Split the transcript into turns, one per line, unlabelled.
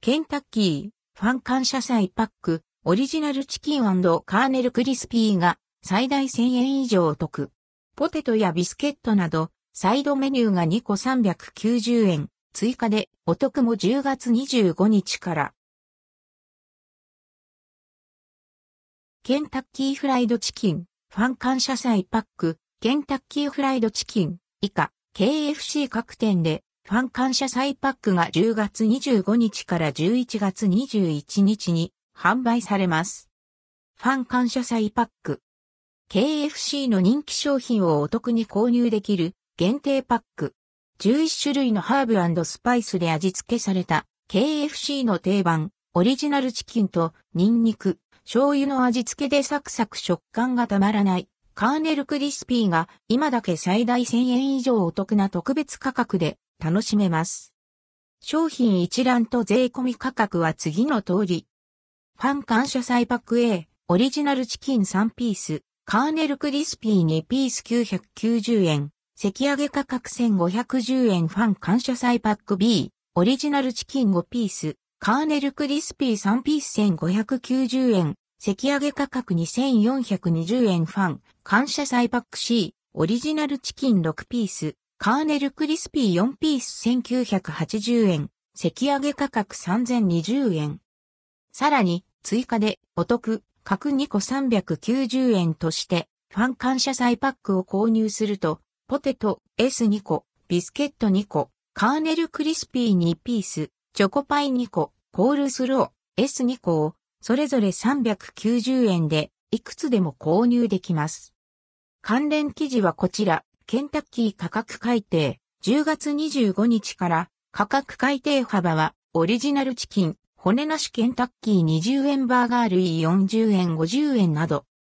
ケンタッキー、ファン感謝祭パック、オリジナルチキンカーネルクリスピーが最大1000円以上お得。ポテトやビスケットなど、サイドメニューが2個390円、追加でお得も10月25日から。ケンタッキーフライドチキン、ファン感謝祭パック、ケンタッキーフライドチキン、以下、KFC 各店で、ファン感謝祭パックが10月25日から11月21日に販売されます。ファン感謝祭パック。KFC の人気商品をお得に購入できる限定パック。11種類のハーブスパイスで味付けされた KFC の定番オリジナルチキンとニンニク、醤油の味付けでサクサク食感がたまらないカーネルクリスピーが今だけ最大1000円以上お得な特別価格で楽しめます。商品一覧と税込み価格は次の通り。ファン感謝祭パック A、オリジナルチキン3ピース、カーネルクリスピー2ピース990円、関上げ価格1510円。ファン感謝祭パック B、オリジナルチキン5ピース、カーネルクリスピー3ピース1590円、関上げ価格2420円。ファン、感謝祭パック C、オリジナルチキン6ピース、カーネルクリスピー4ピース1980円、関上げ価格3020円。さらに、追加で、お得、各2個390円として、ファン感謝祭パックを購入すると、ポテト S2 個、ビスケット2個、カーネルクリスピー2ピース、チョコパイ2個、コールスロー S2 個を、それぞれ390円で、いくつでも購入できます。関連記事はこちら、ケンタッキー価格改定、10月25日から価格改定幅は、オリジナルチキン、骨なしケンタッキー20円バーガー類40円50円など、